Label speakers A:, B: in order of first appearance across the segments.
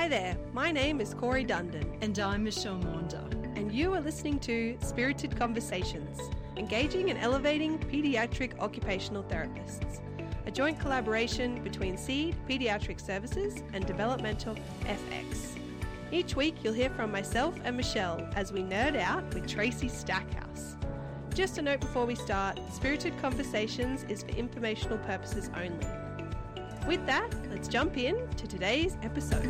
A: Hi there, my name is Corey Dundon,
B: And I'm Michelle Maunder.
A: and you are listening to Spirited Conversations, engaging and elevating pediatric occupational therapists, a joint collaboration between SEED Pediatric Services and Developmental FX. Each week, you'll hear from myself and Michelle as we nerd out with Tracy Stackhouse. Just a note before we start Spirited Conversations is for informational purposes only. With that, let's jump in to today's episode.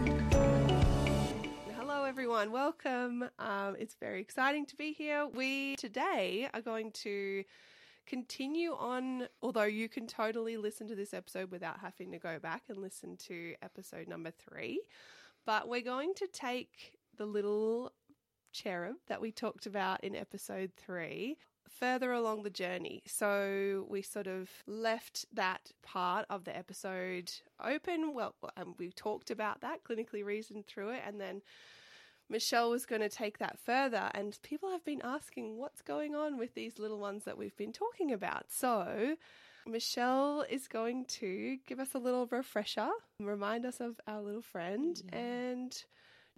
A: Hello, everyone. Welcome. Um, it's very exciting to be here. We today are going to continue on, although you can totally listen to this episode without having to go back and listen to episode number three. But we're going to take the little cherub that we talked about in episode three further along the journey. So we sort of left that part of the episode open. Well, um, we talked about that, clinically reasoned through it, and then Michelle was going to take that further. And people have been asking what's going on with these little ones that we've been talking about. So Michelle is going to give us a little refresher, remind us of our little friend, and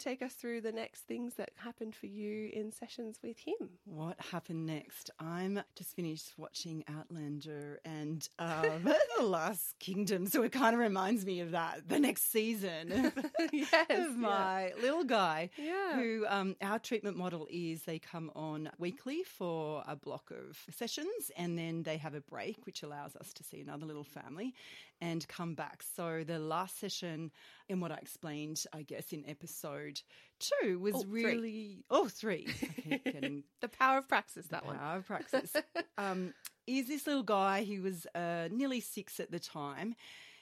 A: take us through the next things that happened for you in sessions with him.
B: What happened next? I'm just finished watching Outlander and um, The Last Kingdom, so it kind of reminds me of that. The next season
A: yes,
B: of my little guy.
A: Yeah.
B: Who um, our treatment model is they come on weekly for a block of sessions, and then they have a break, which allows us to see another little family and come back. So the last session, in what I explained, I guess in episode two, was
A: Oh, three.
B: really oh three. Okay,
A: The power of praxis, that one.
B: Power of praxis. um, is this little guy? He was uh, nearly six at the time.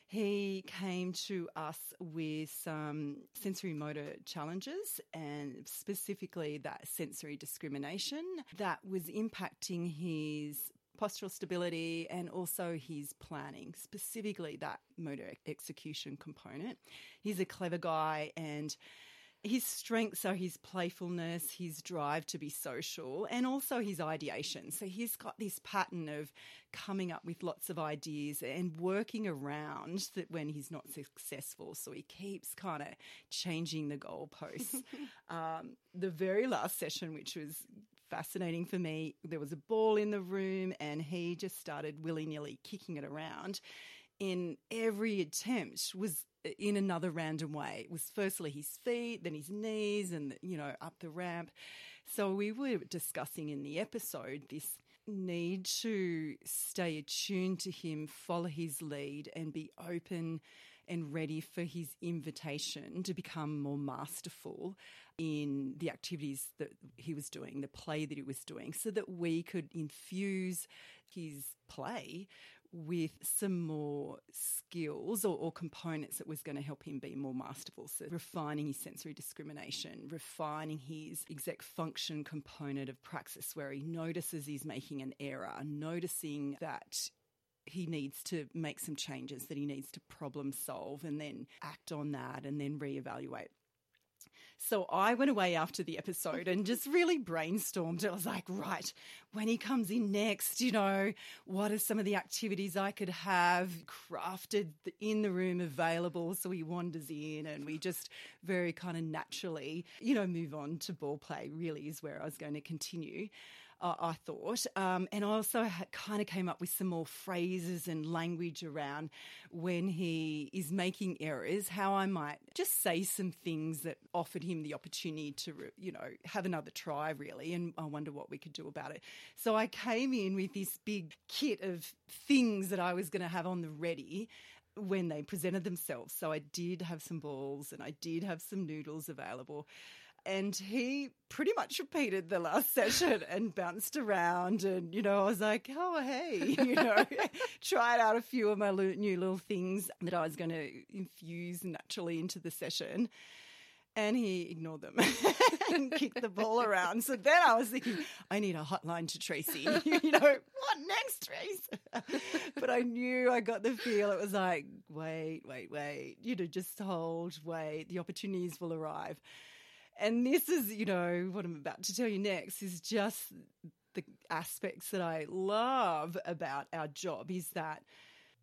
B: He came to us with some sensory motor challenges and specifically that sensory discrimination that was impacting his postural stability and also his planning, specifically that motor execution component. He's a clever guy and his strengths are his playfulness, his drive to be social, and also his ideation. So he's got this pattern of coming up with lots of ideas and working around that when he's not successful. So he keeps kind of changing the goalposts. um, the very last session, which was fascinating for me, there was a ball in the room and he just started willy nilly kicking it around in every attempt was in another random way. It was firstly his feet, then his knees, and you know up the ramp. So we were discussing in the episode this need to stay attuned to him, follow his lead, and be open and ready for his invitation to become more masterful in the activities that he was doing, the play that he was doing, so that we could infuse his play with some more skills or, or components that was going to help him be more masterful. So, refining his sensory discrimination, refining his exec function component of praxis, where he notices he's making an error, noticing that he needs to make some changes, that he needs to problem solve and then act on that and then reevaluate. So I went away after the episode and just really brainstormed. I was like, right, when he comes in next, you know, what are some of the activities I could have crafted in the room available so he wanders in and we just very kind of naturally, you know, move on to ball play, really is where I was going to continue. Uh, I thought. Um, and I also kind of came up with some more phrases and language around when he is making errors, how I might just say some things that offered him the opportunity to, re- you know, have another try, really. And I wonder what we could do about it. So I came in with this big kit of things that I was going to have on the ready when they presented themselves. So I did have some balls and I did have some noodles available. And he pretty much repeated the last session and bounced around. And, you know, I was like, oh, hey, you know, tried out a few of my new little things that I was going to infuse naturally into the session. And he ignored them and kicked the ball around. So then I was thinking, I need a hotline to Tracy. you know, what next, Trace? but I knew I got the feel it was like, wait, wait, wait. You know, just hold, wait. The opportunities will arrive. And this is, you know, what I'm about to tell you next is just the aspects that I love about our job is that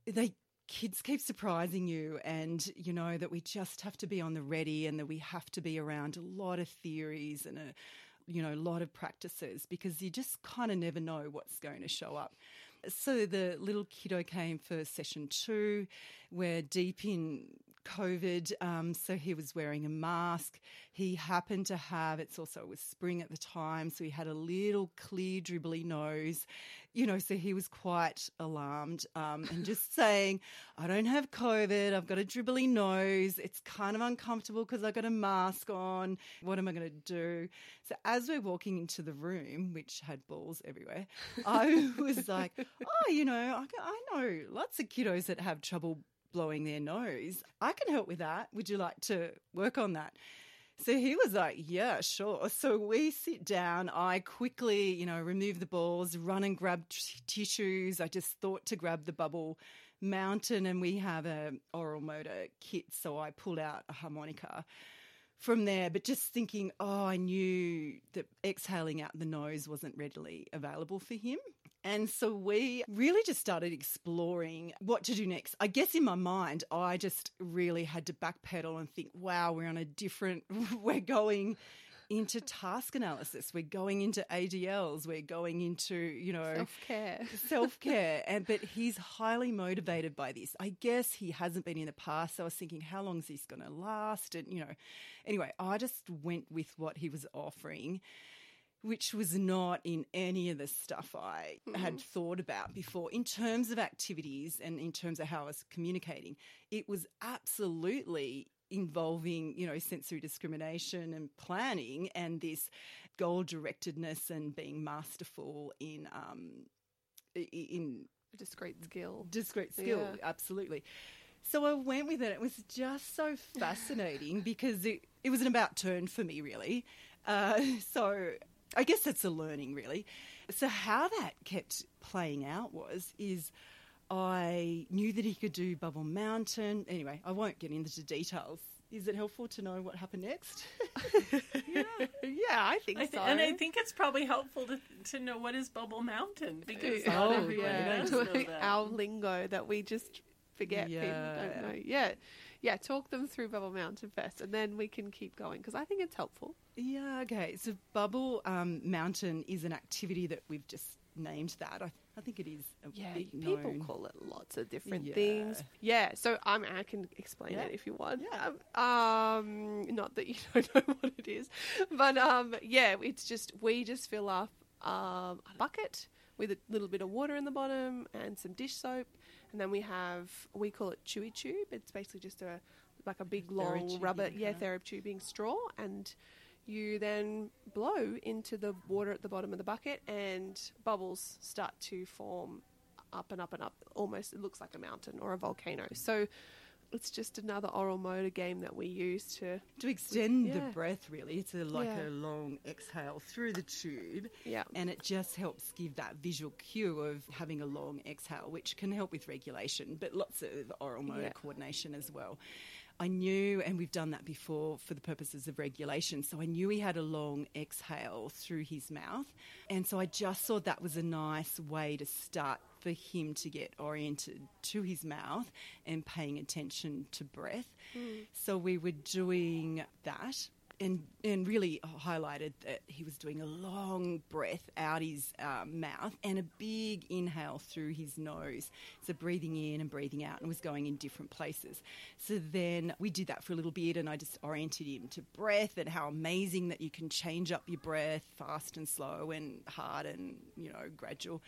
B: they kids keep surprising you and you know that we just have to be on the ready and that we have to be around a lot of theories and a you know a lot of practices because you just kind of never know what's going to show up. So the little kiddo came for session two. We're deep in COVID, um, so he was wearing a mask. He happened to have, it's also, it was spring at the time, so he had a little clear, dribbly nose, you know, so he was quite alarmed um, and just saying, I don't have COVID, I've got a dribbly nose, it's kind of uncomfortable because I've got a mask on. What am I going to do? So as we're walking into the room, which had balls everywhere, I was like, oh, you know, I, I know lots of kiddos that have trouble blowing their nose. I can help with that. Would you like to work on that? So he was like, Yeah, sure. So we sit down. I quickly, you know, remove the balls, run and grab t- tissues. I just thought to grab the bubble mountain, and we have a oral motor kit. So I pulled out a harmonica from there, but just thinking, oh, I knew that exhaling out the nose wasn't readily available for him. And so we really just started exploring what to do next. I guess in my mind, I just really had to backpedal and think, wow, we're on a different, we're going into task analysis. We're going into ADLs. We're going into, you know,
A: self care.
B: self care. And but he's highly motivated by this. I guess he hasn't been in the past. So I was thinking, how long is this going to last? And you know, anyway, I just went with what he was offering which was not in any of the stuff I mm-hmm. had thought about before. In terms of activities and in terms of how I was communicating, it was absolutely involving, you know, sensory discrimination and planning and this goal directedness and being masterful in um in
A: discrete skill.
B: Discrete skill, yeah. absolutely. So I went with it. It was just so fascinating because it, it was an about turn for me, really. Uh, so I guess that's a learning, really. So how that kept playing out was is I knew that he could do Bubble Mountain. Anyway, I won't get into the details. Is it helpful to know what happened next?
A: yeah, yeah, I think
C: I th-
A: so.
C: And I think it's probably helpful to, to know what is Bubble Mountain because
A: oh,
C: not everybody
A: yeah.
C: does know that.
A: Our lingo that we just forget.
B: Yeah.
A: People don't know. Yeah, yeah. Talk them through Bubble Mountain first, and then we can keep going because I think it's helpful.
B: Yeah, okay. So Bubble um, Mountain is an activity that we've just named that. I, I think it is.
A: yeah, people
B: known.
A: call it lots of different
B: Yeah.
A: things. Yeah, so um, I can explain
B: Yeah.
A: it if you want.
B: Yeah.
A: Um, um, not that you don't know what it is, but um, yeah, it's just we just fill up um, a bucket with a little bit of water in the bottom and some dish soap, and then we have we call it chewy tube. It's basically just a like a big long rubber, yeah,
B: huh?
A: therapy tubing straw, and you then blow into the water at the bottom of the bucket, and bubbles start to form up and up and up. Almost, it looks like a mountain or a volcano. So it's just another oral motor game that we use to,
B: To extend
A: Yeah.
B: the breath, really, it's a, like
A: Yeah.
B: a long exhale through the tube.
A: yeah,
B: And it just helps give that visual cue of having a long exhale, which can help with regulation, but lots of oral motor
A: Yeah.
B: coordination as well. I knew, and we've done that before for the purposes of regulation, so I knew he had a long exhale through his mouth. And so I just thought that was a nice way to start for him to get oriented to his mouth and paying attention to breath. Hmm. So we were doing that and and really highlighted that he was doing a long breath out his um, mouth and a big inhale through his nose. So breathing in and breathing out, and was going in different places. So then we did that for a little bit, and I just oriented him to breath and how amazing that you can change up your breath fast and slow and hard and you know gradual.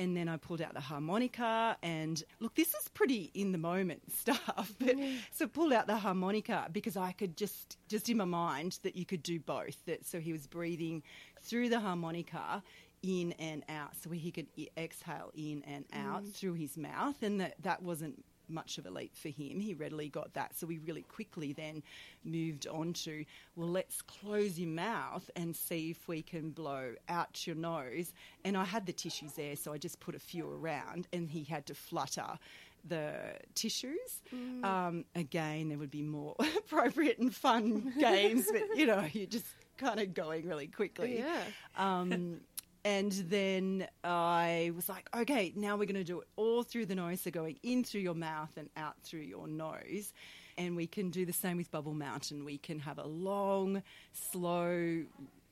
B: And then I pulled out the harmonica, and look, this is pretty in the moment stuff. But so pulled out the harmonica because I could just just in my mind that you could do both. That so he was breathing through the harmonica in and out, so he could exhale in and out mm. through his mouth, and that that wasn't much of a leap for him. He readily got that. So we really quickly then moved on to, well, let's close your mouth and see if we can blow out your nose. And I had the tissues there, so I just put a few around, and he had to flutter the tissues. Um, again, there would be more appropriate and fun games, but you know, you're just kind of going really quickly.
A: yeah.
B: Um, And then I was like, okay, now we're going to do it all through the nose. So going in through your mouth and out through your nose. And we can do the same with Bubble Mountain. We can have a long, slow,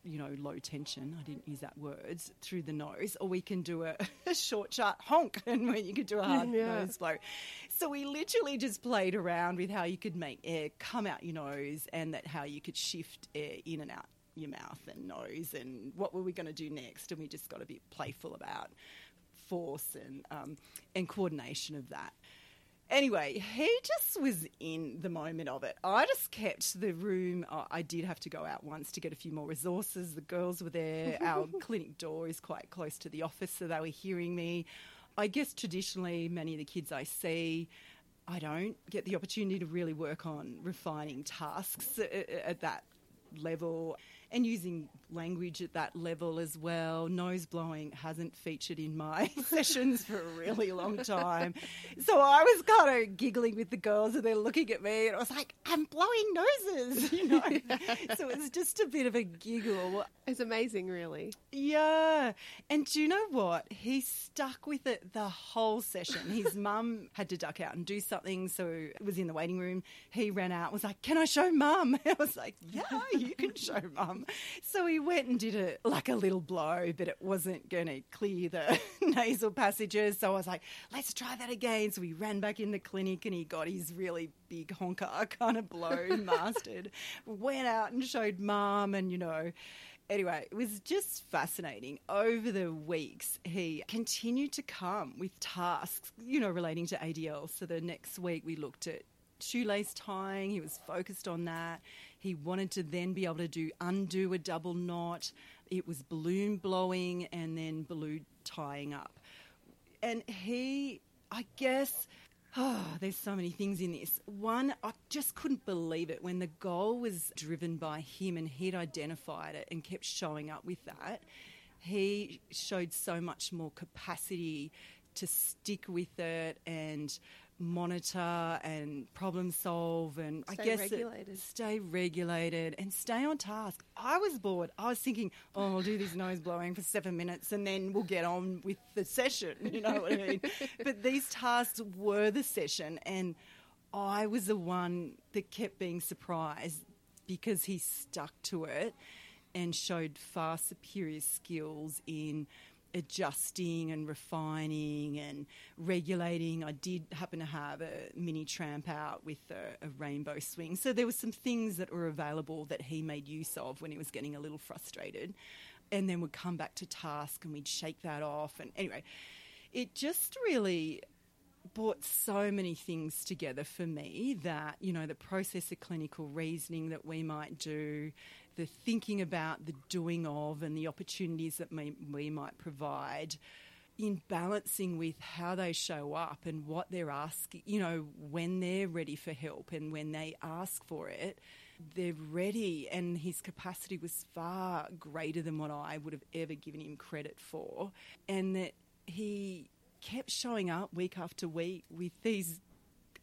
B: you know, low tension, I didn't use that words, through the nose, or we can do a, a short shot honk and when you could do a hard
A: Yeah.
B: nose blow. So we literally just played around with how you could make air come out your nose and that how you could shift air in and out your mouth and nose and what were we going to do next and we just got a bit playful about force and um, and coordination of that. Anyway, he just was in the moment of it. I just kept the room. I I did have to go out once to get a few more resources. The girls were there. Our clinic door is quite close to the office, so they were hearing me. I guess traditionally, many of the kids I see, I don't get the opportunity to really work on refining tasks a- at that level and using language at that level as well. Nose blowing hasn't featured in my sessions for a really long time. So I was kind of giggling with the girls and they're looking at me and I was like, I'm blowing noses, you know. so it was just a bit of a giggle.
A: It's amazing, really.
B: Yeah. And do you know what? He stuck with it the whole session. His mum had to duck out and do something, so it was in the waiting room. He ran out, was like, Can I show mum? I was like, Yeah, you can show mum. Um, so he went and did it like a little blow, but it wasn't going to clear the nasal passages. So I was like, Let's try that again. So we ran back in the clinic and he got his really big honker kind of blow mastered. Went out and showed mum, and you know, Anyway, it was just fascinating. Over the weeks, he continued to come with tasks, you know, relating to ADL. So the next week, we looked at shoelace tying. He was focused on that. He wanted to then be able to do undo a double knot. It was balloon blowing and then balloon tying up. And he, I guess, Oh, there's so many things in this. One, I just couldn't believe it when the goal was driven by him and he'd identified it and kept showing up with that. He showed so much more capacity to stick with it and monitor and problem solve and I
A: Stay
B: guess it-
A: regulated.
B: stay regulated and stay on task. I was bored. I was thinking, oh, I'll do this nose blowing for seven minutes and then we'll get on with the session. You know what I mean? but these tasks were the session, and I was the one that kept being surprised because he stuck to it and showed far superior skills in adjusting and refining and regulating. I did happen to have a mini tramp out with a, a rainbow swing. So there were some things that were available that he made use of when he was getting a little frustrated. And then would come back to task and we'd shake that off. And anyway, it just really brought so many things together for me that, you know, the process of clinical reasoning that we might do, the thinking about the doing of and the opportunities that we, we might provide in balancing with how they show up and what they're asking, you know, when they're ready for help and when they ask for it, they're ready. And his capacity was far greater than what I would have ever given him credit for. And that he kept showing up week after week with these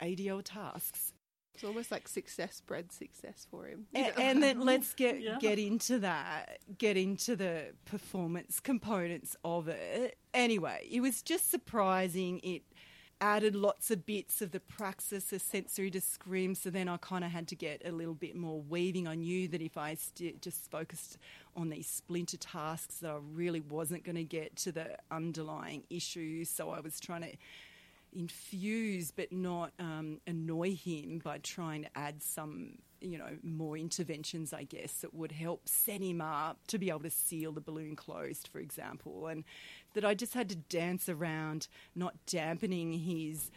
B: ADL tasks.
A: It's almost like success bred success for him.
B: And, and then let's get
C: Yeah.
B: get into that, get into the performance components of it. Anyway, it was just surprising. It added lots of bits of the praxis of sensory to scream. So then I kind of had to get a little bit more weaving. I knew that if I st- just focused on these splinter tasks, that I really wasn't going to get to the underlying issues. So I was trying to infuse but not um, annoy him by trying to add some you know more interventions i guess that would help set him up to be able to seal the balloon closed for example and that i just had to dance around not dampening his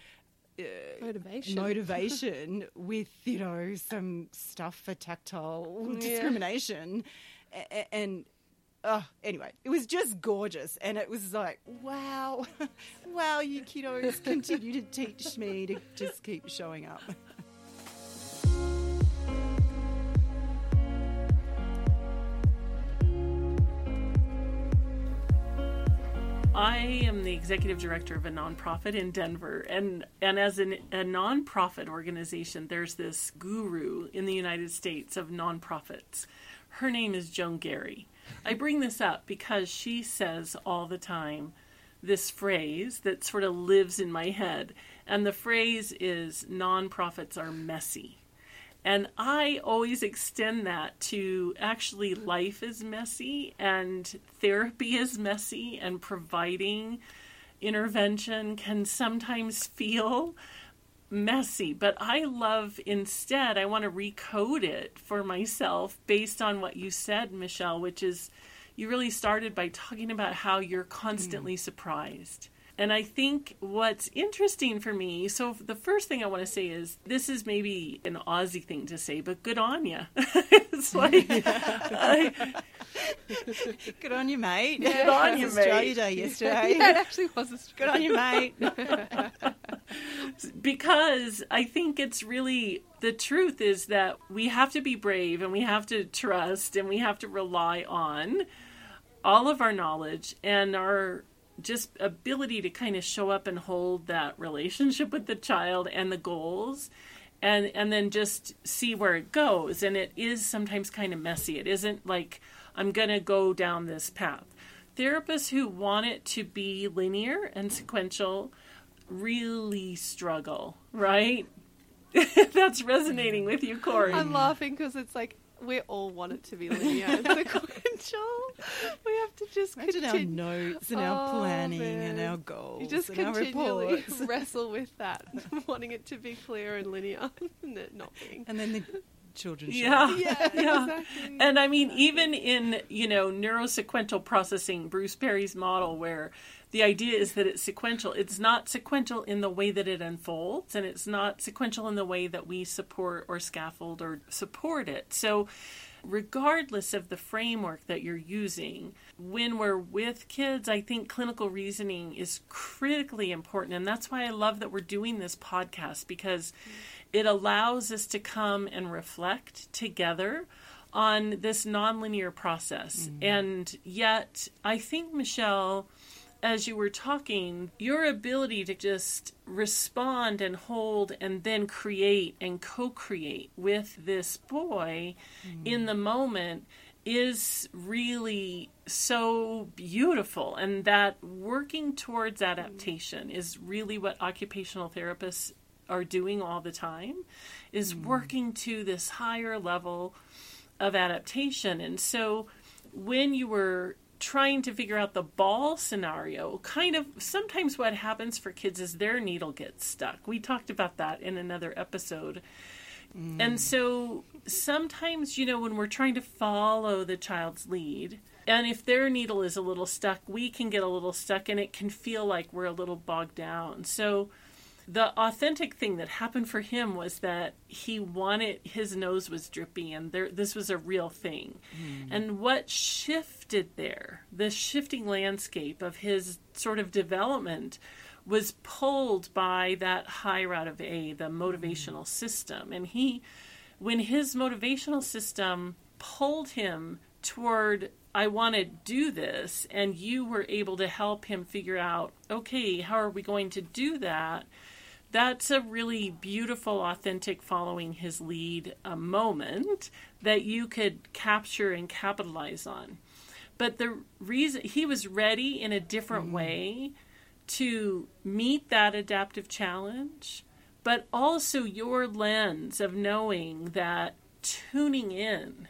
B: uh,
A: Motivation.
B: motivation with you know some stuff for tactile
A: Yeah.
B: discrimination and uh, anyway, it was just gorgeous, and it was like, wow, wow, you kiddos continue to teach me to just keep showing up.
C: I am the executive director of a nonprofit in Denver, and and as an, a nonprofit organization, there's this guru in the United States of nonprofits. Her name is Joan Garry, I bring this up because she says all the time this phrase that sort of lives in my head. And the phrase is nonprofits are messy. And I always extend that to actually life is messy and therapy is messy and providing intervention can sometimes feel messy. But I love instead, I want to recode it for myself based on what you said, Michelle, which is you really started by talking about how you're constantly mm. surprised. And I think what's interesting for me, so the first thing I want to say is this is maybe an Aussie thing to say, but good on you. it's like, I,
B: good on you, mate.
C: Yeah, good on you, mate.
B: Australia Day yesterday.
A: yeah, it actually was Australia.
B: Good on you, mate.
C: because I think it's really the truth is that we have to be brave and we have to trust and we have to rely on all of our knowledge and our just ability to kind of show up and hold that relationship with the child and the goals and and then just see where it goes. And it is sometimes kind of messy. It isn't like i'm going to go down this path. Therapists who want it to be linear and sequential really struggle right? That's resonating with you corey.
A: I'm laughing because it's like we all want it to be linear and sequential. We have to just
B: Imagine
A: continue.
B: our notes and our oh, planning man. and our goals.
A: You just continually wrestle with that, wanting it to be clear and linear, and it not being.
B: And then the children.
C: Yeah,
A: yeah, yeah. Exactly.
C: And I mean, even in you know neurosequential processing, Bruce Perry's model, where the idea is that it's sequential. It's not sequential in the way that it unfolds, and it's not sequential in the way that we support or scaffold or support it. So, regardless of the framework that you're using, when we're with kids, I think clinical reasoning is critically important. And that's why I love that we're doing this podcast because it allows us to come and reflect together on this nonlinear process. Mm-hmm. And yet, I think, Michelle, as you were talking, your ability to just respond and hold and then create and co create with this boy mm. in the moment is really so beautiful. And that working towards adaptation is really what occupational therapists are doing all the time is mm. working to this higher level of adaptation. And so when you were trying to figure out the ball scenario, kind of sometimes what happens for kids is their needle gets stuck. We talked about that in another episode. Mm. And so sometimes, you know, when we're trying to follow the child's lead, and if their needle is a little stuck, we can get a little stuck and it can feel like we're a little bogged down. So the authentic thing that happened for him was that he wanted his nose was drippy and there this was a real thing mm. and what shifted there the shifting landscape of his sort of development was pulled by that high route of a the motivational mm. system and he when his motivational system pulled him toward I want to do this, and you were able to help him figure out, okay, how are we going to do that? That's a really beautiful, authentic following his lead a moment that you could capture and capitalize on. But the reason he was ready in a different mm. way to meet that adaptive challenge, but also your lens of knowing that tuning in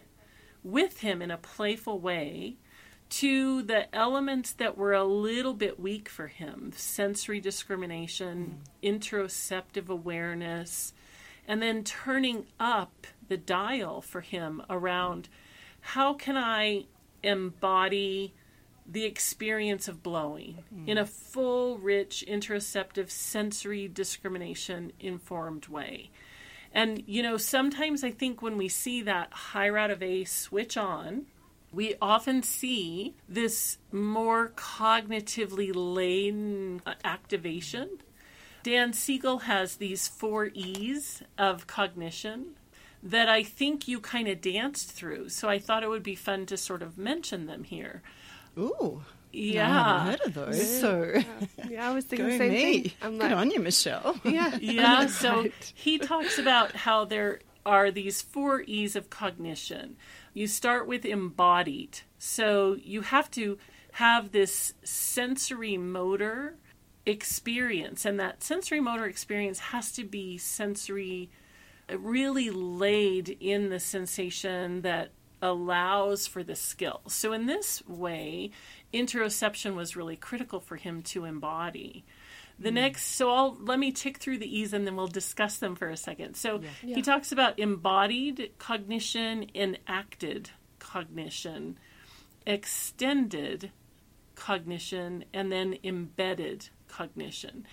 C: with him in a playful way to the elements that were a little bit weak for him sensory discrimination, mm. interoceptive awareness, and then turning up the dial for him around how can I embody the experience of blowing mm. in a full, rich, interoceptive, sensory discrimination informed way. And, you know, sometimes I think when we see that high route of A switch on, we often see this more cognitively laden activation. Dan Siegel has these four E's of cognition that I think you kind of danced through. So I thought it would be fun to sort of mention them here.
B: Ooh.
C: Yeah,
B: no, I heard of those. So,
A: yeah, yeah I was thinking the same
B: me.
A: thing.
B: I'm like, Good on you, Michelle.
A: Yeah,
C: yeah. So he talks about how there are these four E's of cognition you start with embodied. So you have to have this sensory motor experience, and that sensory motor experience has to be sensory, really laid in the sensation that allows for the skill. So, in this way, interoception was really critical for him to embody. The hmm. next, so I'll let me tick through the E's and then we'll discuss them for a second. So
A: Yeah.
C: he talks about embodied cognition, enacted cognition, extended cognition, and then embedded cognition.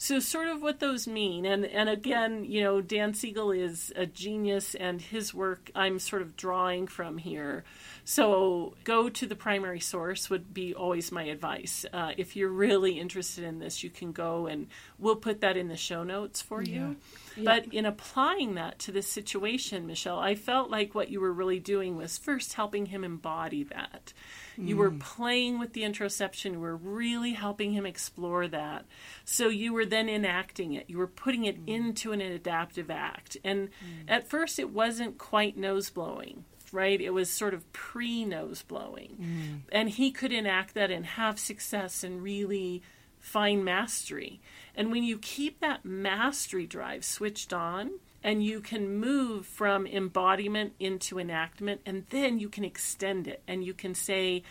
C: So sort of what those mean, and and again, you know, Dan Siegel is a genius, and his work I'm sort of drawing from here. So go to the primary source would be always my advice. Uh, if you're really interested in this, you can go and we'll put that in the show notes for you. But in applying that to this situation, Michelle, I felt like what you were really doing was first helping him embody that. You were hmm. playing with the interoception, you were really helping him explore that. So you were then enacting it, you were putting it hmm. into an adaptive act. And hmm. at first, it wasn't quite nose blowing. Right, it was sort of pre nose blowing, and he could enact that and have success and really find mastery. And when you keep that mastery drive switched on, and you can move from embodiment into enactment, and then you can extend it and you can say,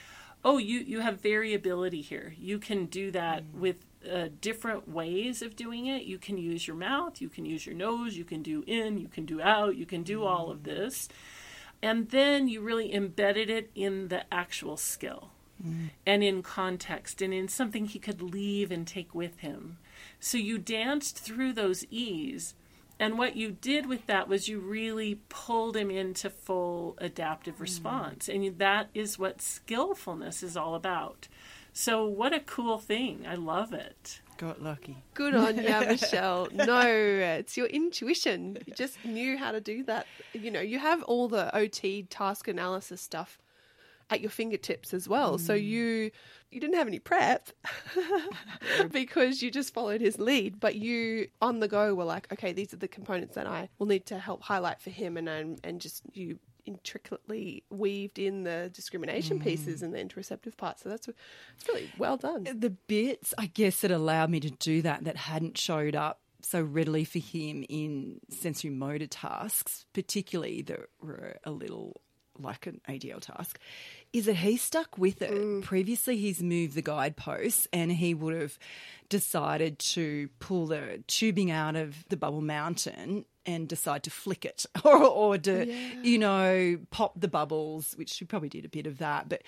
C: oh, you, you have variability here. You can do that mm. with uh, different ways of doing it. You can use your mouth, you can use your nose, you can do in, you can do out, you can do all of mm. this. And then you really embedded it in the actual skill mm. and in context and in something he could leave and take with him. So you danced through those E's. And what you did with that was you really pulled him into full adaptive mm. response. And that is what skillfulness is all about. So, what a cool thing. I love it.
B: Got lucky.
A: Good on you, Michelle. No, it's your intuition. You just knew how to do that. You know, you have all the OT task analysis stuff at your fingertips as well. So mm. you you didn't have any prep because you just followed his lead, but you on the go were like, okay, these are the components that I will need to help highlight for him, and and, and just you intricately weaved in the discrimination pieces mm. and the interoceptive part. So that's it's really well done.
B: Uh, the bits, I guess, that allowed me to do that that hadn't showed up so readily for him in sensory motor tasks, particularly that were a little like an ADL task, is that he stuck with it. Mm. Previously, he's moved the guideposts and he would have decided to pull the tubing out of the bubble mountain and decide to flick it or, or to, you know, pop the bubbles, which he probably did a bit of that. But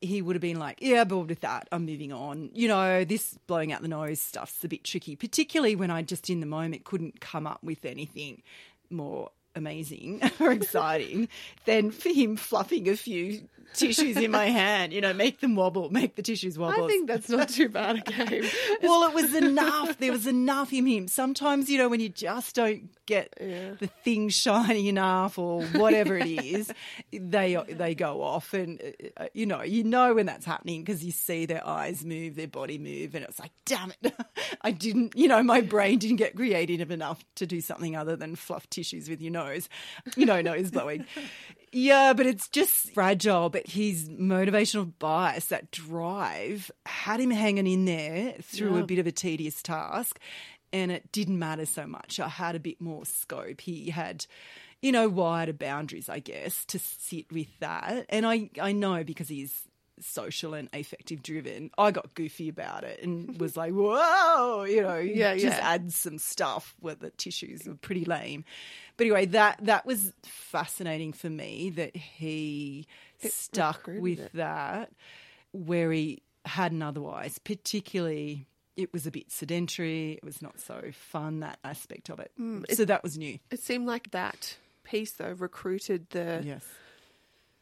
B: he would have been like, yeah, bored with that. I'm moving on. You know, this blowing out the nose stuff's a bit tricky, particularly when I just in the moment couldn't come up with anything more amazing or exciting than for him fluffing a few tissues in my hand, you know, make them wobble, make the tissues wobble.
A: I think that's not too bad a game.
B: well, it was enough. There was enough in him. Sometimes, you know, when you just don't get the thing shiny enough or whatever it is, they they go off, and uh, you know, you know when that's happening because you see their eyes move, their body move, and it's like, damn it, I didn't, you know, my brain didn't get creative enough to do something other than fluff tissues with your nose, you know, nose blowing. Yeah, but it's just fragile. But his motivational bias, that drive, had him hanging in there through a bit of a tedious task. And it didn't matter so much. I had a bit more scope. He had, you know, wider boundaries, I guess, to sit with that. And I, I know because he's social and affective driven, I got goofy about it and was like, whoa, you know,
A: Yeah,
B: just
A: yeah.
B: add some stuff where the tissues were pretty lame. But anyway, that that was fascinating for me that he stuck with
A: it.
B: that where he hadn't otherwise, particularly it was a bit sedentary, it was not so fun, that aspect of it.
A: Mm,
B: so that was new.
A: It seemed like that piece though recruited the
B: Yes.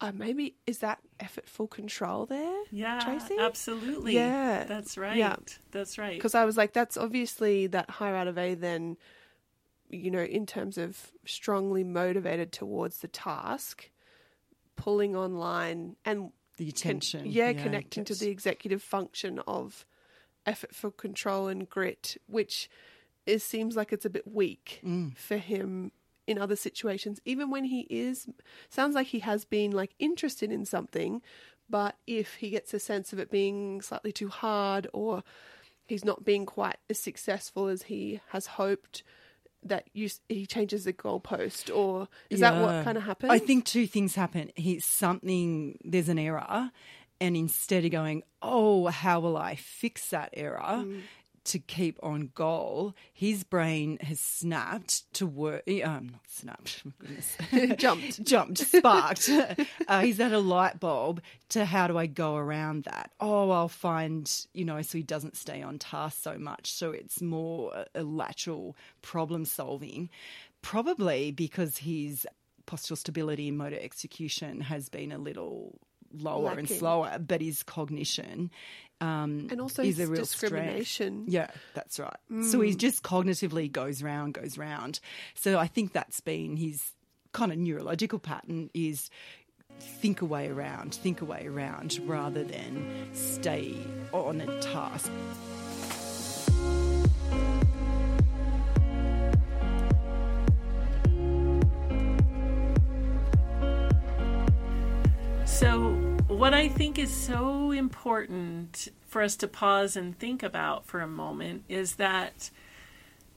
A: Uh, maybe is that effortful control there?
C: Yeah,
A: Tracy?
C: absolutely.
A: Yeah.
C: That's right.
A: Yeah.
C: That's right.
A: Because I was like, that's obviously that higher out of A then, you know, in terms of strongly motivated towards the task, pulling online and
B: The
A: con-
B: attention.
A: yeah, connecting to the executive function of effortful control and grit, which it seems like it's a bit weak
B: Mm.
A: for him in other situations, even when he is, sounds like he has been like interested in something, but if he gets a sense of it being slightly too hard or he's not being quite as successful as he has hoped, that you he changes the goalpost, or is that what kind of happens?
B: I think two things happen. He's something, there's an error, and instead of going, oh, how will I fix that error?
A: Mm.
B: To keep on goal, his brain has snapped to work. Um, not snapped. goodness.
A: Jumped.
B: jumped, sparked. uh, he's at a light bulb to how do I go around that? Oh, I'll find, you know, so he doesn't stay on task so much. So it's more a, a lateral problem solving, probably because his postural stability and motor execution has been a little lower and slower, but his cognition um,
A: and also
B: is a
A: his
B: real strength.
A: discrimination.
B: Yeah, that's right. So he just cognitively goes round, goes round. So I think that's been his kind of neurological pattern is think a way around, think a way around rather than stay on a task.
C: So, what I think is so important for us to pause and think about for a moment is that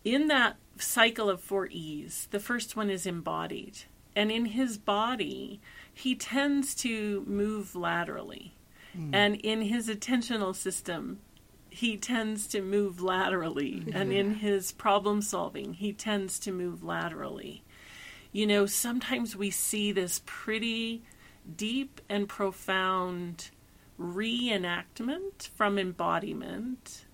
C: in that cycle of four E's, the first one is embodied. And in his body, he tends to move laterally. Hmm. And in his attentional system, he tends to move laterally. And in his problem solving, he tends to move laterally. You know, sometimes we see this pretty deep and profound reenactment from embodiment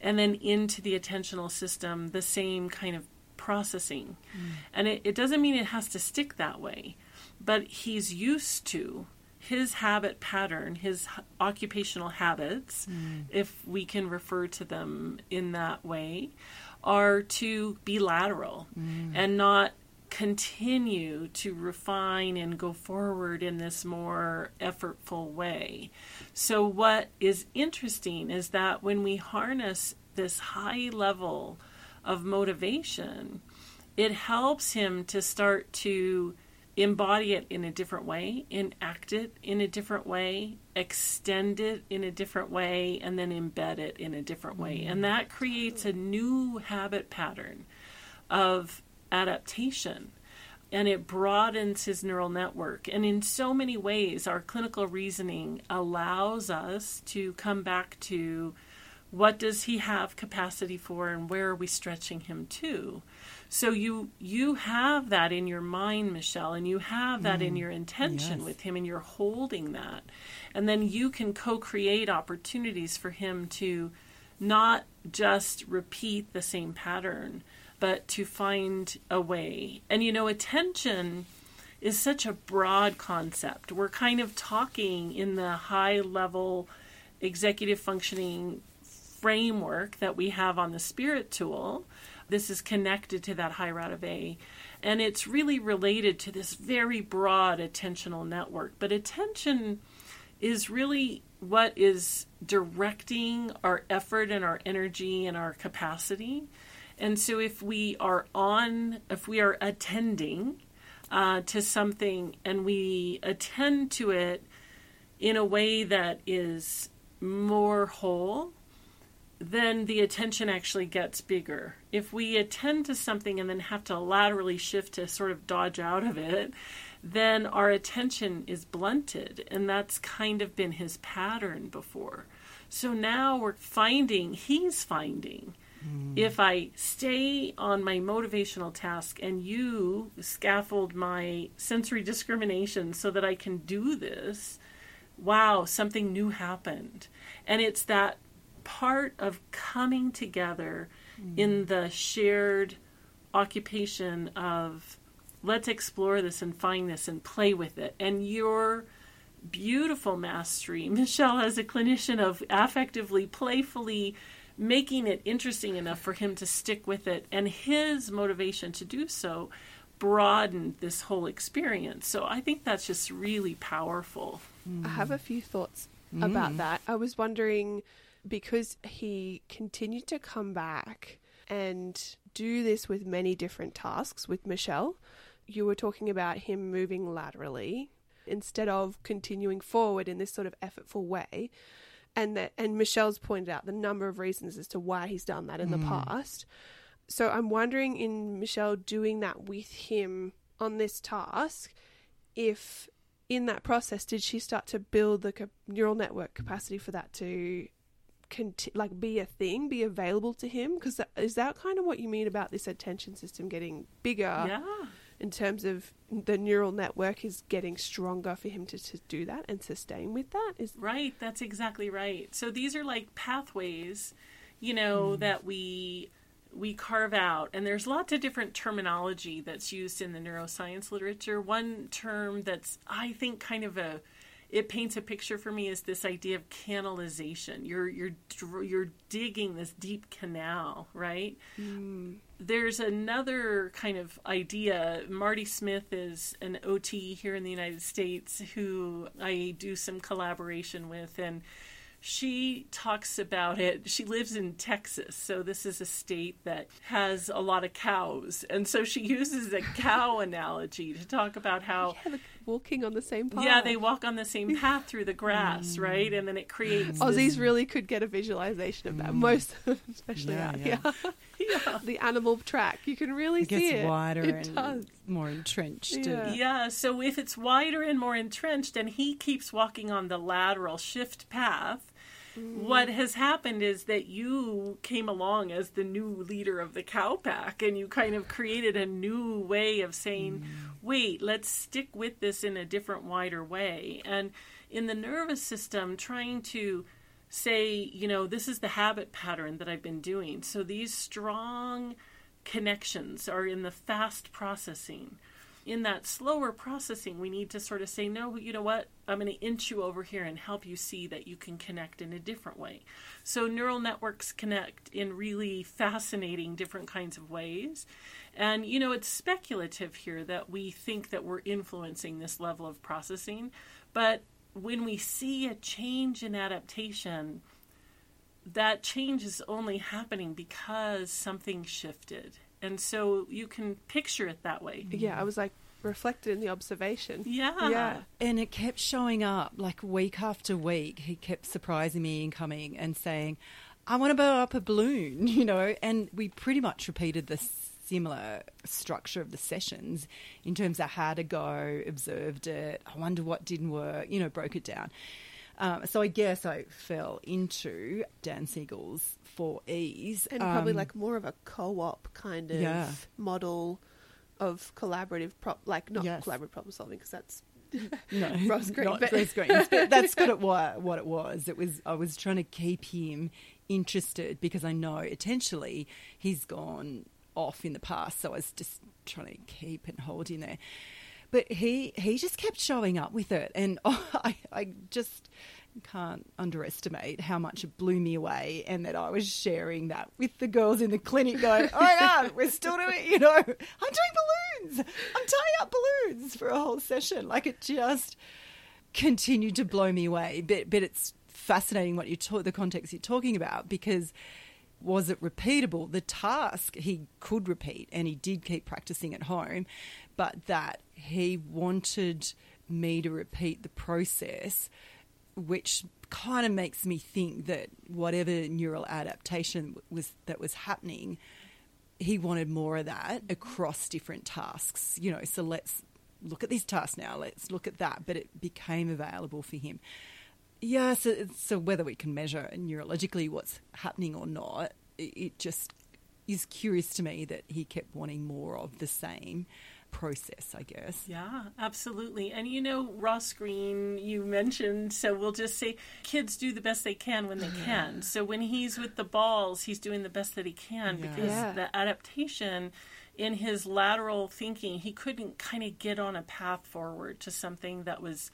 C: and then into the attentional system, the same kind of processing. Mm. And it, it doesn't mean it has to stick that way, but he's used to his habit pattern, his h- occupational habits, mm. if we can refer to them in that way, are to be lateral mm. and not continue to refine and go forward in this more effortful way. So, what is interesting is that when we harness this high level of motivation, it helps him to start to embody it in a different way, enact it in a different way, extend it in a different way, and then embed it in a different way. And mm. that creates a new habit pattern of adaptation and it broadens his neural network. And in so many ways, our clinical reasoning allows us to come back to what does he have capacity for and where are we stretching him to so you you have that in your mind michelle and you have that in mm, your intention
B: Yes.
C: with him and you're holding that and then you can co-create opportunities for him to not just repeat the same pattern but to find a way. And you know attention is such a broad concept. We're kind of talking in the high level executive functioning framework that we have on the spirit tool. This is connected to that high route of a. And it's really related to this very broad attentional network. But attention is really what is directing our effort and our energy and our capacity and so if we are on if we are attending uh, to something and we attend to it in a way that is more whole then the attention actually gets bigger. If we attend to something and then have to laterally shift to sort of dodge out of it, then our attention is blunted. And that's kind of been his pattern before. So now we're finding, he's finding, Hmm. if I stay on my motivational task and you scaffold my sensory discrimination so that I can do this, wow, something new happened. And it's that part of coming together hmm. in the shared occupation of let's explore this and find this and play with it. And your beautiful mastery, Michelle, as a clinician, of affectively, playfully making it interesting enough for him to stick with it, and his motivation to do so broadened this whole experience. So I think that's just really powerful.
A: I have a few thoughts about mm. that. I was wondering because he continued to come back and do this with many different tasks with Michelle. You were talking about him moving laterally instead of continuing forward in this sort of effortful way. And that and Michelle's pointed out the number of reasons as to why he's done that in the mm. past. So I'm wondering in Michelle doing that with him on this task, if in that process did she start to build the cap- neural network capacity for that to conti- like be a thing, be available to him? Because is that kind of what you mean about this attention system getting bigger
C: Yeah.
A: In terms of the neural network is getting stronger for him to, to do that and sustain with that? Is
C: Right, that's exactly right. So these are like pathways, you know, mm. that we we carve out and there's lots of different terminology that's used in the neuroscience literature. One term that's I think kind of a it paints a picture for me is this idea of canalization. You're you're you're digging this deep canal, right? Hmm. there's another kind of idea. Marty Smith is an OT here in the United States who I do some collaboration with, and she talks about it. She lives in Texas, so this is a state that has a lot of cows, and so she uses a cow analogy to talk about how.
A: yeah, walking on the same path?
C: Yeah, they walk on the same path through the grass, mm. right? And then it creates
A: Aussies really could get a visualization of that. Mm. Most, especially
B: Yeah,
A: out
B: yeah.
A: here.
C: yeah.
A: the animal track. You can really
B: It
A: see
B: gets
A: it.
B: wider
A: It
B: and
A: does.
B: more entrenched.
A: Yeah.
B: and-
C: Yeah, so if it's wider and more entrenched and he keeps walking on the lateral shift path, what has happened is that you came along as the new leader of the cow pack and you kind of created a new way of saying, mm. wait, let's stick with this in a different, wider way. And in the nervous system, trying to say, you know, this is the habit pattern that I've been doing. So these strong connections are in the fast processing in that slower processing, we need to sort of say, no, you know what? I'm going to inch you over here and help you see that you can connect in a different way. So, neural networks connect in really fascinating different kinds of ways. And, you know, it's speculative here that we think that we're influencing this level of processing. But when we see a change in adaptation, that change is only happening because something shifted. And so you can picture it that way.
A: Yeah, I was like reflected in the observation.
C: Yeah.
A: Yeah.
B: And it kept showing up like week after week. He kept surprising me and coming and saying, I want to blow up a balloon, you know. And we pretty much repeated the similar structure of the sessions in terms of how to go, observed it, I wonder what didn't work, you know, broke it down. Um, so I guess I fell into Dan Siegel's for ease.
A: And probably
B: Um,
A: like more of a co-op kind of
B: Yeah.
A: model of collaborative prop like not
B: Yes.
A: collaborative problem solving because that's
B: no,
A: Ross Greene,
B: not
A: but-
B: Ross Greene's, but that's good at what what it was. It was I was trying to keep him interested because I know potentially he's gone off in the past, so I was just trying to keep and hold him there. But he he just kept showing up with it, and I I just can't underestimate how much it blew me away, and that I was sharing that with the girls in the clinic, going, "Oh my god, we're still doing, it!" you know, I'm doing balloons, I'm tying up balloons for a whole session." Like it just continued to blow me away. But but it's fascinating what you talk the context you're talking about because was it repeatable? The task he could repeat and he did keep practicing at home, but that he wanted me to repeat the process, which kind of makes me think that whatever neural adaptation was that was happening, he wanted more of that mm-hmm. across different tasks. You know, so let's look at this task now, let's look at that, but it became available for him. Yeah, so, so whether we can measure neurologically what's happening or not, it, it just is curious to me that he kept wanting more of the same process, I guess.
C: Yeah, absolutely. And you know, Ross Greene, you mentioned, so we'll just say kids do the best they can when they can. So when he's with the balls, he's doing the best that he can
B: Yeah.
C: because
A: Yeah.
C: the adaptation in his lateral thinking, he couldn't kind of get on a path forward to something that was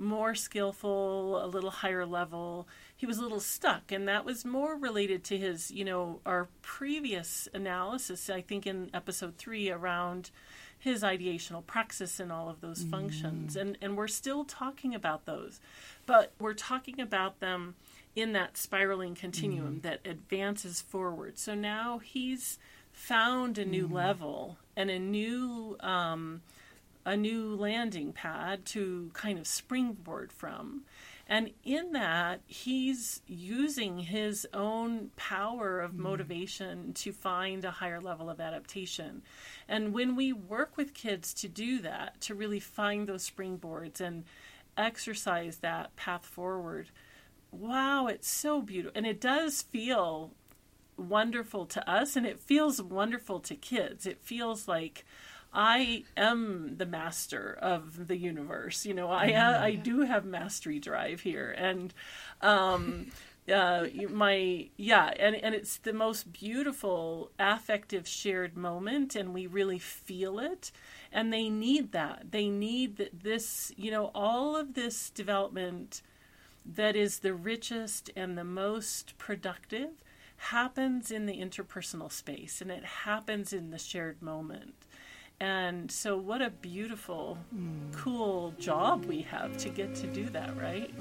C: more skillful, a little higher level. He was a little stuck, and that was more related to his, you know, our previous analysis, I think in episode three, around his ideational praxis and all of those mm-hmm. functions. And, and we're still talking about those, but we're talking about them in that spiraling continuum mm-hmm. that advances forward. So now he's found a new mm-hmm. level and a new um, a new landing pad to kind of springboard from. And in that, he's using his own power of mm-hmm. motivation to find a higher level of adaptation. And when we work with kids to do that, to really find those springboards and exercise that path forward, wow, it's so beautiful. And it does feel wonderful to us and it feels wonderful to kids. It feels like I am the master of the universe. You know, I uh, I do have mastery drive here, and um, uh, my yeah, and and it's the most beautiful affective shared moment, and we really feel it. And they need that. They need that. This, you know, all of this development that is the richest and the most productive happens in the interpersonal space, and it happens in the shared moment. And so, what a beautiful, cool job we have to get to do that, right?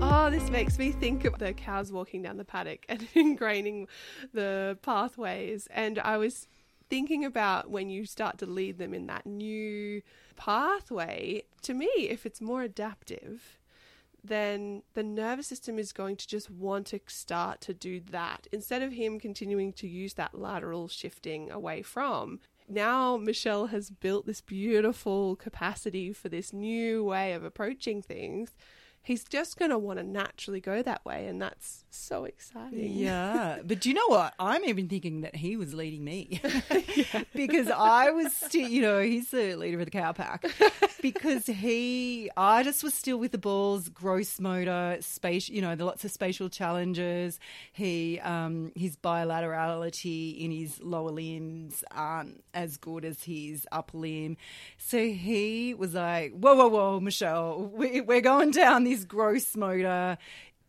A: Oh, this makes me think of the cows walking down the paddock and ingraining the pathways. And I was thinking about when you start to lead them in that new pathway, to me, if it's more adaptive, then the nervous system is going to just want to start to do that instead of him continuing to use that lateral shifting away from. Now, Michelle has built this beautiful capacity for this new way of approaching things. He's just going to want to naturally go that way, and that's so exciting.
B: Yeah, but do you know what? I'm even thinking that he was leading me because I was still, you know, he's the leader of the cow pack because he, I just was still with the balls, gross motor, space, you know, the lots of spatial challenges. He, um, his bilaterality in his lower limbs aren't as good as his upper limb. So he was like, whoa, whoa, whoa, Michelle, we, we're going down this gross motor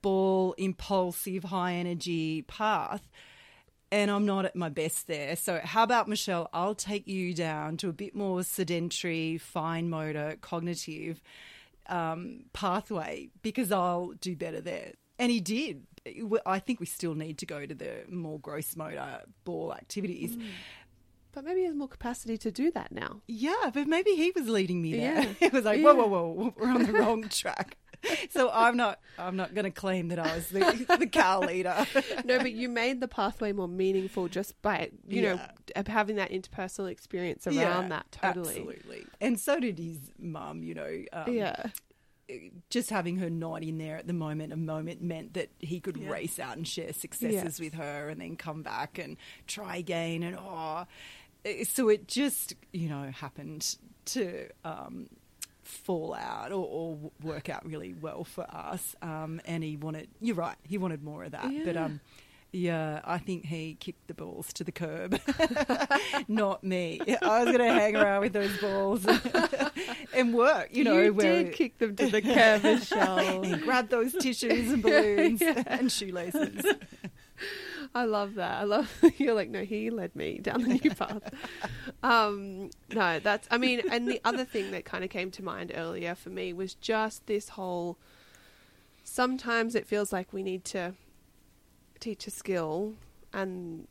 B: ball, impulsive, high energy path. And I'm not at my best there. So, how about Michelle? I'll take you down to a bit more sedentary, fine motor, cognitive um, pathway because I'll do better there. And he did. I think we still need to go to the more gross motor ball activities.
A: But maybe he has more capacity to do that now.
B: Yeah, but maybe he was leading me there.
A: Yeah.
B: it was like, whoa, whoa, whoa, we're on the wrong track. So I'm not, I'm not going to claim that I was the, the cow leader.
A: no, but you made the pathway more meaningful just by you know having that interpersonal experience around
B: Yeah,
A: that. Totally.
B: absolutely. And so did his mum. You know, um,
A: Yeah.
B: just having her not in there at the moment, a moment meant that he could
C: Yeah.
B: race out and share successes with her, and then come back and try again. And oh, eh, so it just you know happened to. Um, fall out or, or work out really well for us um, and he wanted you're right he wanted more of that but
A: Yeah.
B: um yeah, I think he kicked the balls to the curb, not me. I was going to hang around with those balls and work, you know.
A: you did kick them to the curb, Michelle.
B: and grab those tissues and balloons and shoelaces.
A: I love that. I love you're like, no, he led me down the new path. Um, no, that's. I mean, and the other thing that kind of came to mind earlier for me was just this whole. Sometimes it feels like we need to teach a skill, and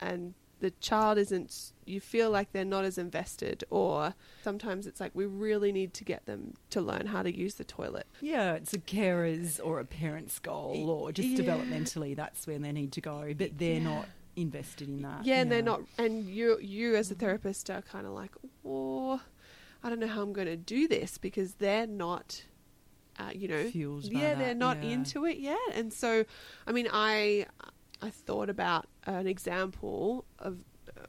A: and the child isn't. You feel like they're not as invested, or sometimes it's like we really need to get them to learn how to use the toilet.
B: Yeah, it's a carer's or a parent's goal, or just
A: Yeah.
B: developmentally, that's where they need to go. But they're not invested in that.
A: Yeah, and they're not. And you, you as a therapist are kind of like, oh, I don't know how I'm going to do this because they're not, uh, you know, yeah, they're not
B: yeah.
A: into it yet. And so, I mean, I, I thought about an example of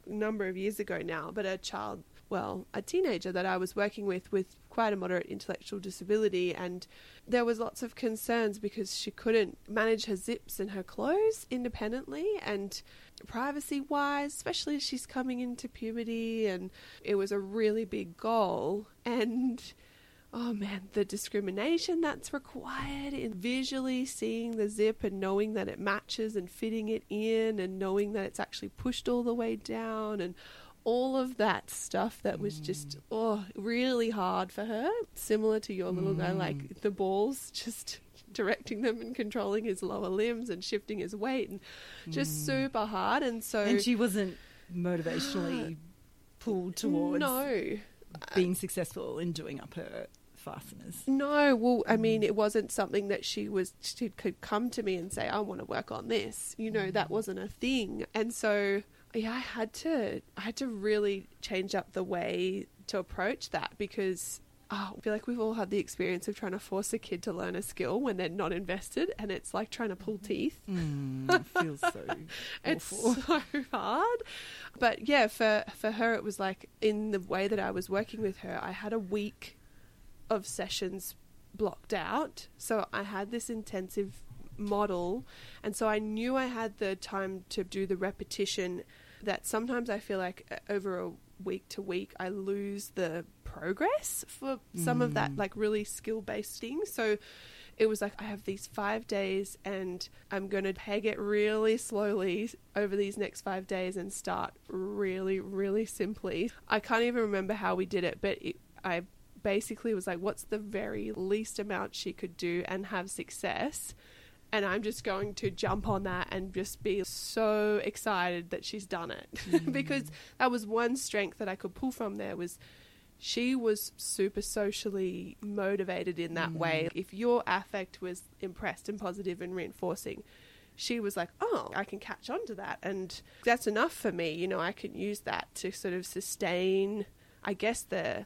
A: a number of years ago now, but a child, well, a teenager that I was working with with quite a moderate intellectual disability, and there was lots of concerns because she couldn't manage her zips and her clothes independently and privacy wise, especially as she's coming into puberty, and it was a really big goal. And oh man, the discrimination that's required in visually seeing the zip and knowing that it matches and fitting it in, and knowing that it's actually pushed all the way down, and all of that stuff that was just mm. oh really hard for her similar to your little guy like mm. the balls just directing them and controlling his lower limbs and shifting his weight and just mm. super hard. And so
B: And she wasn't motivationally pulled towards
A: no.
B: being successful in doing up her fasteners.
A: No, well, I mean, it wasn't something that she was she could come to me and say, "I want to work on this." You know, that wasn't a thing, and so yeah, I had to I had to really change up the way to approach that because. Oh, I feel like we've all had the experience of trying to force a kid to learn a skill when they're not invested, and it's like trying to pull teeth.
B: Mm, it feels so
A: It's so hard. But yeah, for for her it was like in the way that I was working with her, I had a week of sessions blocked out. So I had this intensive model and so I knew I had the time to do the repetition that sometimes I feel like uh, over a week to week I lose the progress for some of that like really skill based things. So it was like I have these five days and I'm going to peg it really slowly over these next five days and start really, really simply. I can't even remember how we did it, but it, I basically was like, what's the very least amount she could do and have success? And I'm just going to jump on that and just be so excited that she's done it. Mm. because that was one strength that I could pull from there was she was super socially motivated in that mm. way. If your affect was impressed and positive and reinforcing, she was like, oh, I can catch on to that. And that's enough for me. You know, I can use that to sort of sustain, I guess, the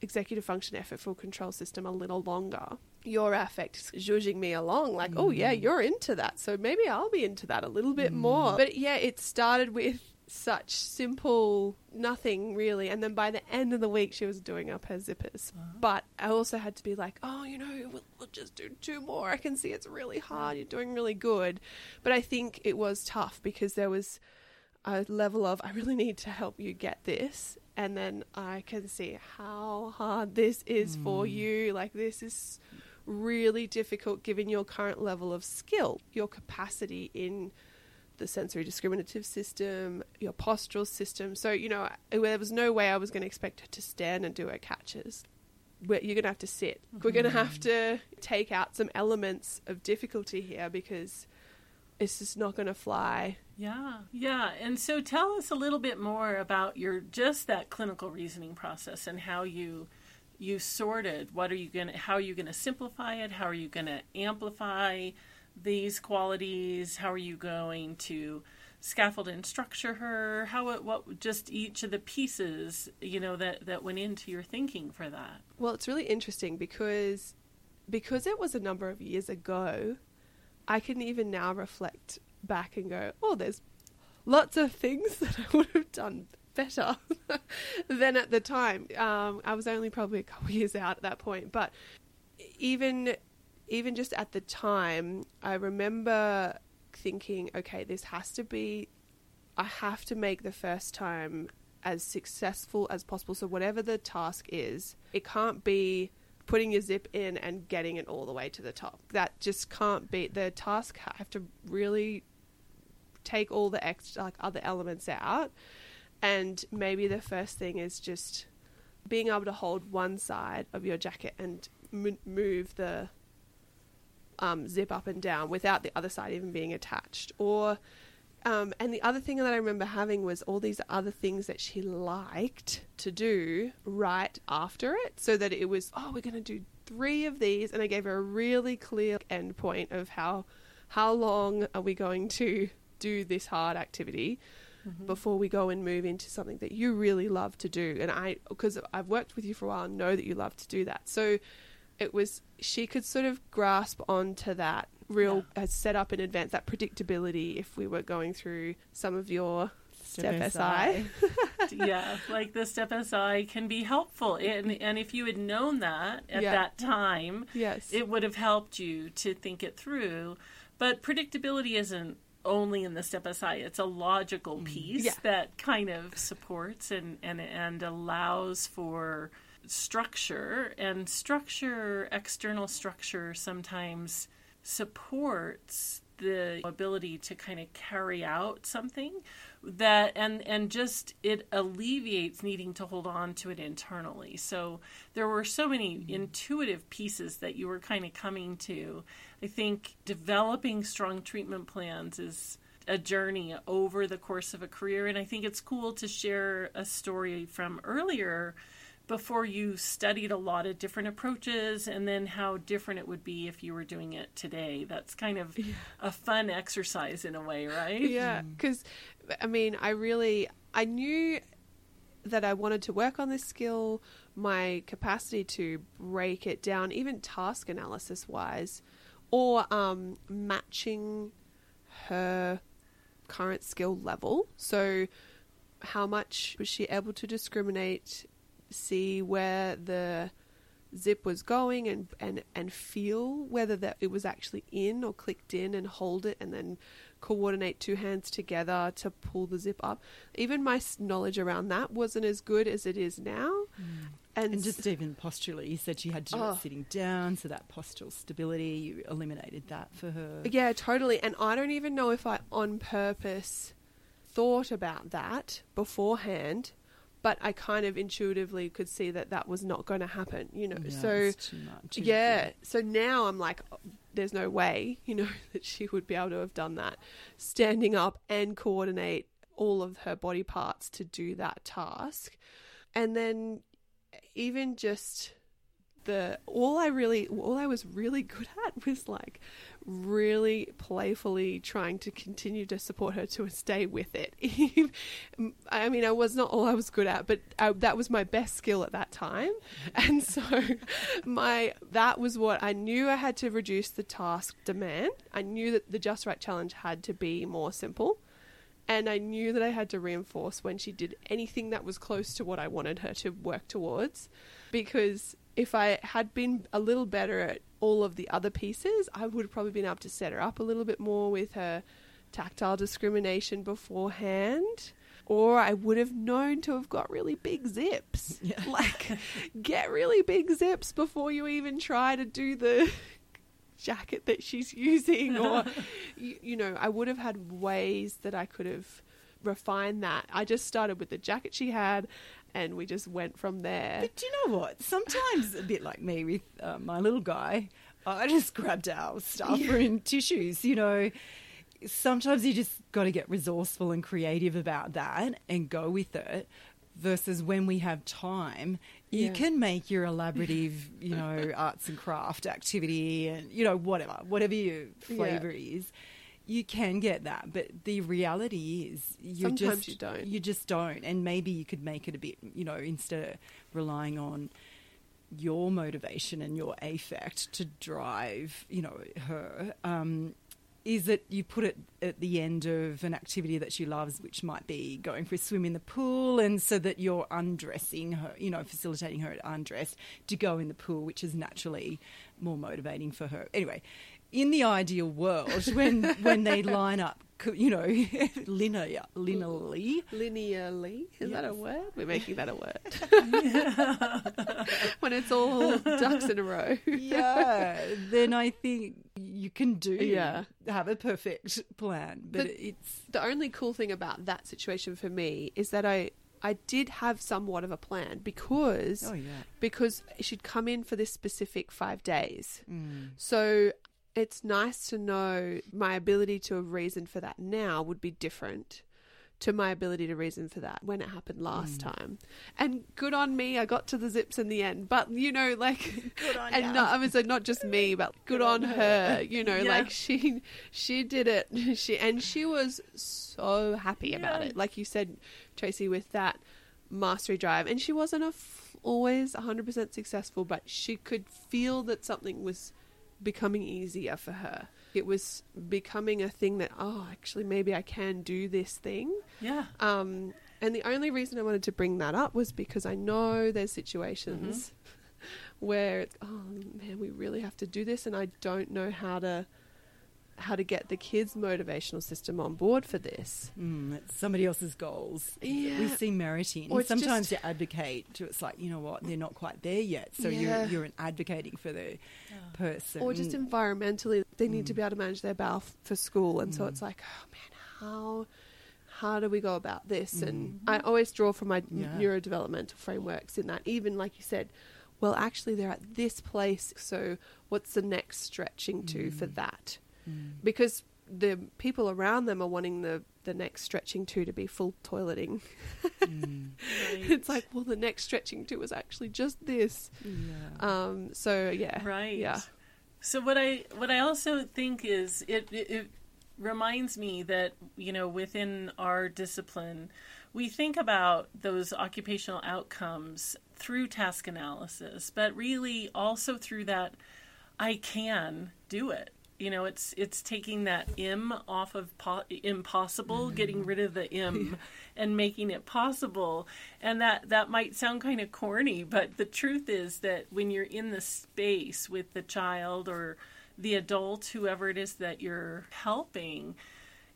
A: executive function effortful control system a little longer. Your affect zhuzhing me along, like, oh, yeah, mm. you're into that. So maybe I'll be into that a little bit mm. more. But yeah, it started with such simple nothing really and then by the end of the week she was doing up her zippers uh-huh. but i also had to be like oh you know we'll, we'll just do two more i can see it's really hard mm. you're doing really good but i think it was tough because there was a level of i really need to help you get this and then i can see how hard this is for mm. you like this is really difficult given your current level of skill your capacity in the sensory discriminative system, your postural system. So, you know, there was no way I was going to expect her to stand and do her catches. Where You're going to have to sit. We're going to have mm-hmm. to take out some elements of difficulty here because it's just not going to fly.
C: Yeah, yeah. And so tell us a little bit more about your just that clinical reasoning process and how you you sorted what are you going to how are you going to simplify it? How are you going to amplify these qualities? How are you going to scaffold and structure her? How it what just each of the pieces, you know, that that went into your thinking for that.
A: Well, it's really interesting because because it was a number of years ago, I can even now reflect back and go, "Oh, there's lots of things that I would have done better than at the time." Um, I was only probably a couple years out at that point, but even even just at the time, I remember thinking, "Okay, this has to be. I have to make the first time." As successful as possible. So, whatever the task is, it can't be putting your zip in and getting it all the way to the top. That just can't be. The task ha- have to really take all the extra like other elements out, and maybe the first thing is just being able to hold one side of your jacket and m- move the um, zip up and down without the other side even being attached, or um, and the other thing that I remember having was all these other things that she liked to do right after it, so that it was, oh, we're going to do three of these, and I gave her a really clear end point of how how long are we going to do this hard activity before we go and move into something that you really love to do. And I, because I've worked with you for a while, and know that you love to do that. So it was she could sort of grasp onto that real uh, set up in advance that predictability if we were going through some of your step, SI.
C: yeah, like the step SI can be helpful, and and if you had known that at
A: Yeah.
C: that time,
A: Yes.
C: it would have helped you to think it through. But predictability isn't only in the STEP-SI; it's a logical piece
A: Mm. Yeah.
C: that kind of supports and and and allows for structure and structure external structure sometimes supports the ability to kind of carry out something that and and just it alleviates needing to hold on to it internally. So there were so many mm-hmm. intuitive pieces that you were kind of coming to. I think developing strong treatment plans is a journey over the course of a career and i think it's cool to share a story from earlier before you studied a lot of different approaches and then how different it would be if you were doing it today. That's kind of yeah. a fun exercise in a way, right?
A: Yeah, because I mean, I really I knew that I wanted to work on this skill, my capacity to break it down, even task analysis wise, or um, matching her current skill level. So, how much was she able to discriminate see where the zip was going and, and, and feel whether that it was actually in or clicked in and hold it and then coordinate two hands together to pull the zip up. Even my knowledge around that wasn't as good as it is now.
B: Mm. And, and, just even posturally, you said she had to do oh. it sitting down, so that postural stability, you eliminated that for her.
A: Yeah, totally. And I don't even know if I on purpose thought about that beforehand but I kind of intuitively could see that that was not going to happen, you know. Yeah, so yeah, so now I'm like, oh, there's no way, you know, that she would be able to have done that, standing up and coordinate all of her body parts to do that task, and then even just the all I really all I was really good at was like really playfully trying to continue to support her to stay with it. I mean, I was not all I was good at, but I, that was my best skill at that time. And so my that was what I knew I had to reduce the task demand. I knew that the just right challenge had to be more simple. And I knew that I had to reinforce when she did anything that was close to what I wanted her to work towards because if I had been a little better at all of the other pieces, I would have probably been able to set her up a little bit more with her tactile discrimination beforehand. Or I would have known to have got really big zips. Yeah. Like, get really big zips before you even try to do the jacket that she's using. Or, you, you know, I would have had ways that I could have refined that. I just started with the jacket she had and we just went from there.
B: But do you know what? Sometimes, a bit like me with uh, my little guy, I just grabbed our stuff yeah. in tissues, you know. Sometimes you just got to get resourceful and creative about that and go with it. Versus when we have time, you yeah. can make your elaborative, you know, arts and craft activity and, you know, whatever, whatever your flavour yeah. is you can get that, but the reality is you
A: Sometimes
B: just
A: you don't.
B: You just don't, and maybe you could make it a bit, you know, instead of relying on your motivation and your affect to drive, you know, her. Um, is that you put it at the end of an activity that she loves, which might be going for a swim in the pool, and so that you're undressing her, you know, facilitating her to undress to go in the pool, which is naturally more motivating for her. Anyway, in the ideal world, when when they line up, you know, linear, linearly.
A: Linearly, is yes. that a word? We're making that a word. when it's all ducks in a row.
B: yeah, then I think you can do. Yeah, have a perfect plan, but, but it's
A: the only cool thing about that situation for me is that I I did have somewhat of a plan because
B: oh, yeah.
A: because she'd come in for this specific five days.
B: Mm.
A: So it's nice to know my ability to reason for that now would be different to my ability to reason for that when it happened last mm. time. And good on me, I got to the zips in the end. But you know, like, and not, I mean, so not just me, but good, good on, on her. her. You know, yeah. like she she did it. She and she was so happy yeah. about it. Like you said, Tracy, with that mastery drive, and she wasn't a f- always 100% successful, but she could feel that something was becoming easier for her. It was becoming a thing that, oh, actually, maybe I can do this thing.
C: Yeah.
A: Um, and the only reason I wanted to bring that up was because I know there's situations mm-hmm. where, oh man, we really have to do this, and I don't know how to how to get the kids' motivational system on board for this.
B: Mm, it's somebody else's goals.
A: Yeah.
B: We see meriting. Or sometimes just, you advocate to it's like, you know what, they're not quite there yet. So yeah. you're, you're advocating for the yeah. person.
A: Or just environmentally, they need mm. to be able to manage their bowel f- for school. And mm. so it's like, oh man, how how do we go about this? And I always draw from my
B: Yeah.
A: neurodevelopmental frameworks in that, even like you said, well, actually, they're at this place. So, what's the next stretching to for that? Because the people around them are wanting the, the next stretching to to be full toileting. it's like, well, the next stretching to was actually just this.
B: Yeah.
A: Um, so, yeah.
C: Right.
A: Yeah.
C: So what I what I also think is it, it it reminds me that you know within our discipline we think about those occupational outcomes through task analysis, but really also through that I can do it. You know, it's it's taking that im off of po- impossible, mm-hmm. getting rid of the im, and making it possible. And that that might sound kind of corny, but the truth is that when you're in the space with the child or the adult, whoever it is that you're helping,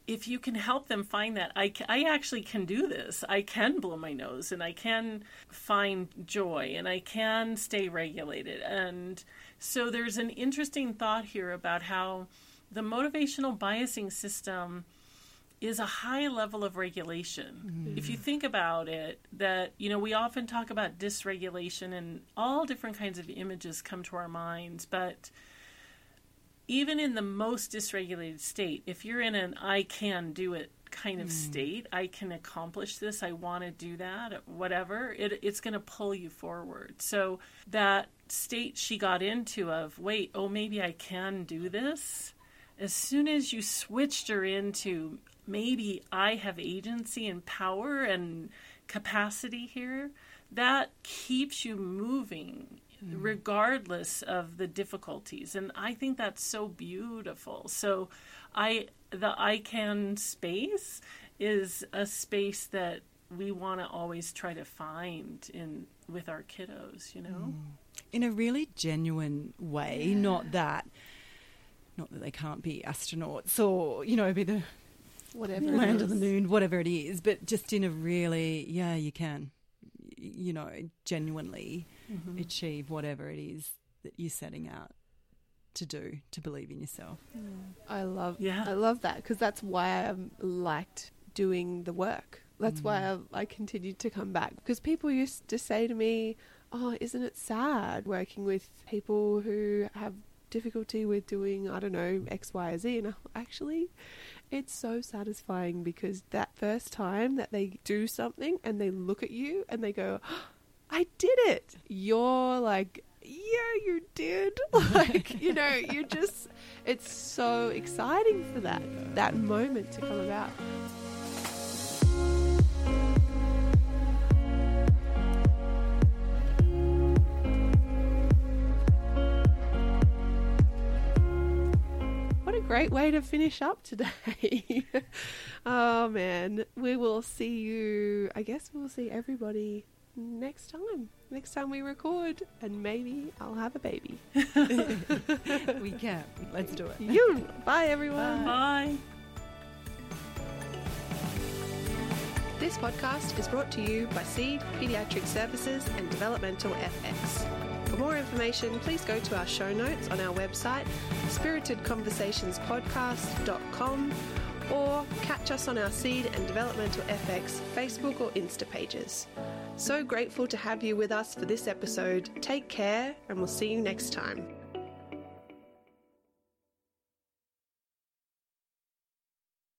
C: if you can help them find that I, I actually can do this. I can blow my nose and i can find joy and i can stay regulated. And so there's an interesting thought here about how the motivational biasing system is a high level of regulation. Mm. If you think about it, that, you know, we often talk about dysregulation and all different kinds of images come to our minds, but even in the most dysregulated state, if you're in an I can do it kind of mm. state, I can accomplish this, I want to do that, whatever, it, it's going to pull you forward. So that state she got into of, wait, oh, maybe I can do this, as soon as you switched her into maybe I have agency and power and capacity here, that keeps you moving mm-hmm. regardless of the difficulties. And i think that's so beautiful. So i the i can space is a space that we want to always try to find in with our kiddos you know mm-hmm.
B: In a really genuine way, not that not that they can't be astronauts or, you know, be the
A: Whatever.
B: land of the moon, whatever it is, but just in a really, yeah, you can, you know, genuinely
C: Mm-hmm.
B: achieve whatever it is that you're setting out to do, to believe in yourself.
A: I love
C: Yeah.
A: I love that because that's why I liked doing the work. That's why I, I continued to come back because people used to say to me, "Oh, isn't it sad working with people who have difficulty with doing I don't know X, Y, or Z?" And actually, it's so satisfying because that first time that they do something and they look at you and they go, "I did it," you're like. Yeah, you did. Like, you know, you just, it's so exciting for that, that moment to come about. What a great way to finish up today. oh man, we will see you. I guess we'll see everybody next time. Next time we record, and maybe I'll have a baby.
B: we can. Let's do it.
A: you. Bye, everyone.
C: bye
A: This podcast is brought to you by Seed Pediatric Services and Developmental FX. For more information, please go to our show notes on our website, spiritedconversationspodcast.com, or catch us on our Seed and Developmental FX Facebook or Insta pages. So grateful to have you with us for this episode. Take care, and we'll see you next time.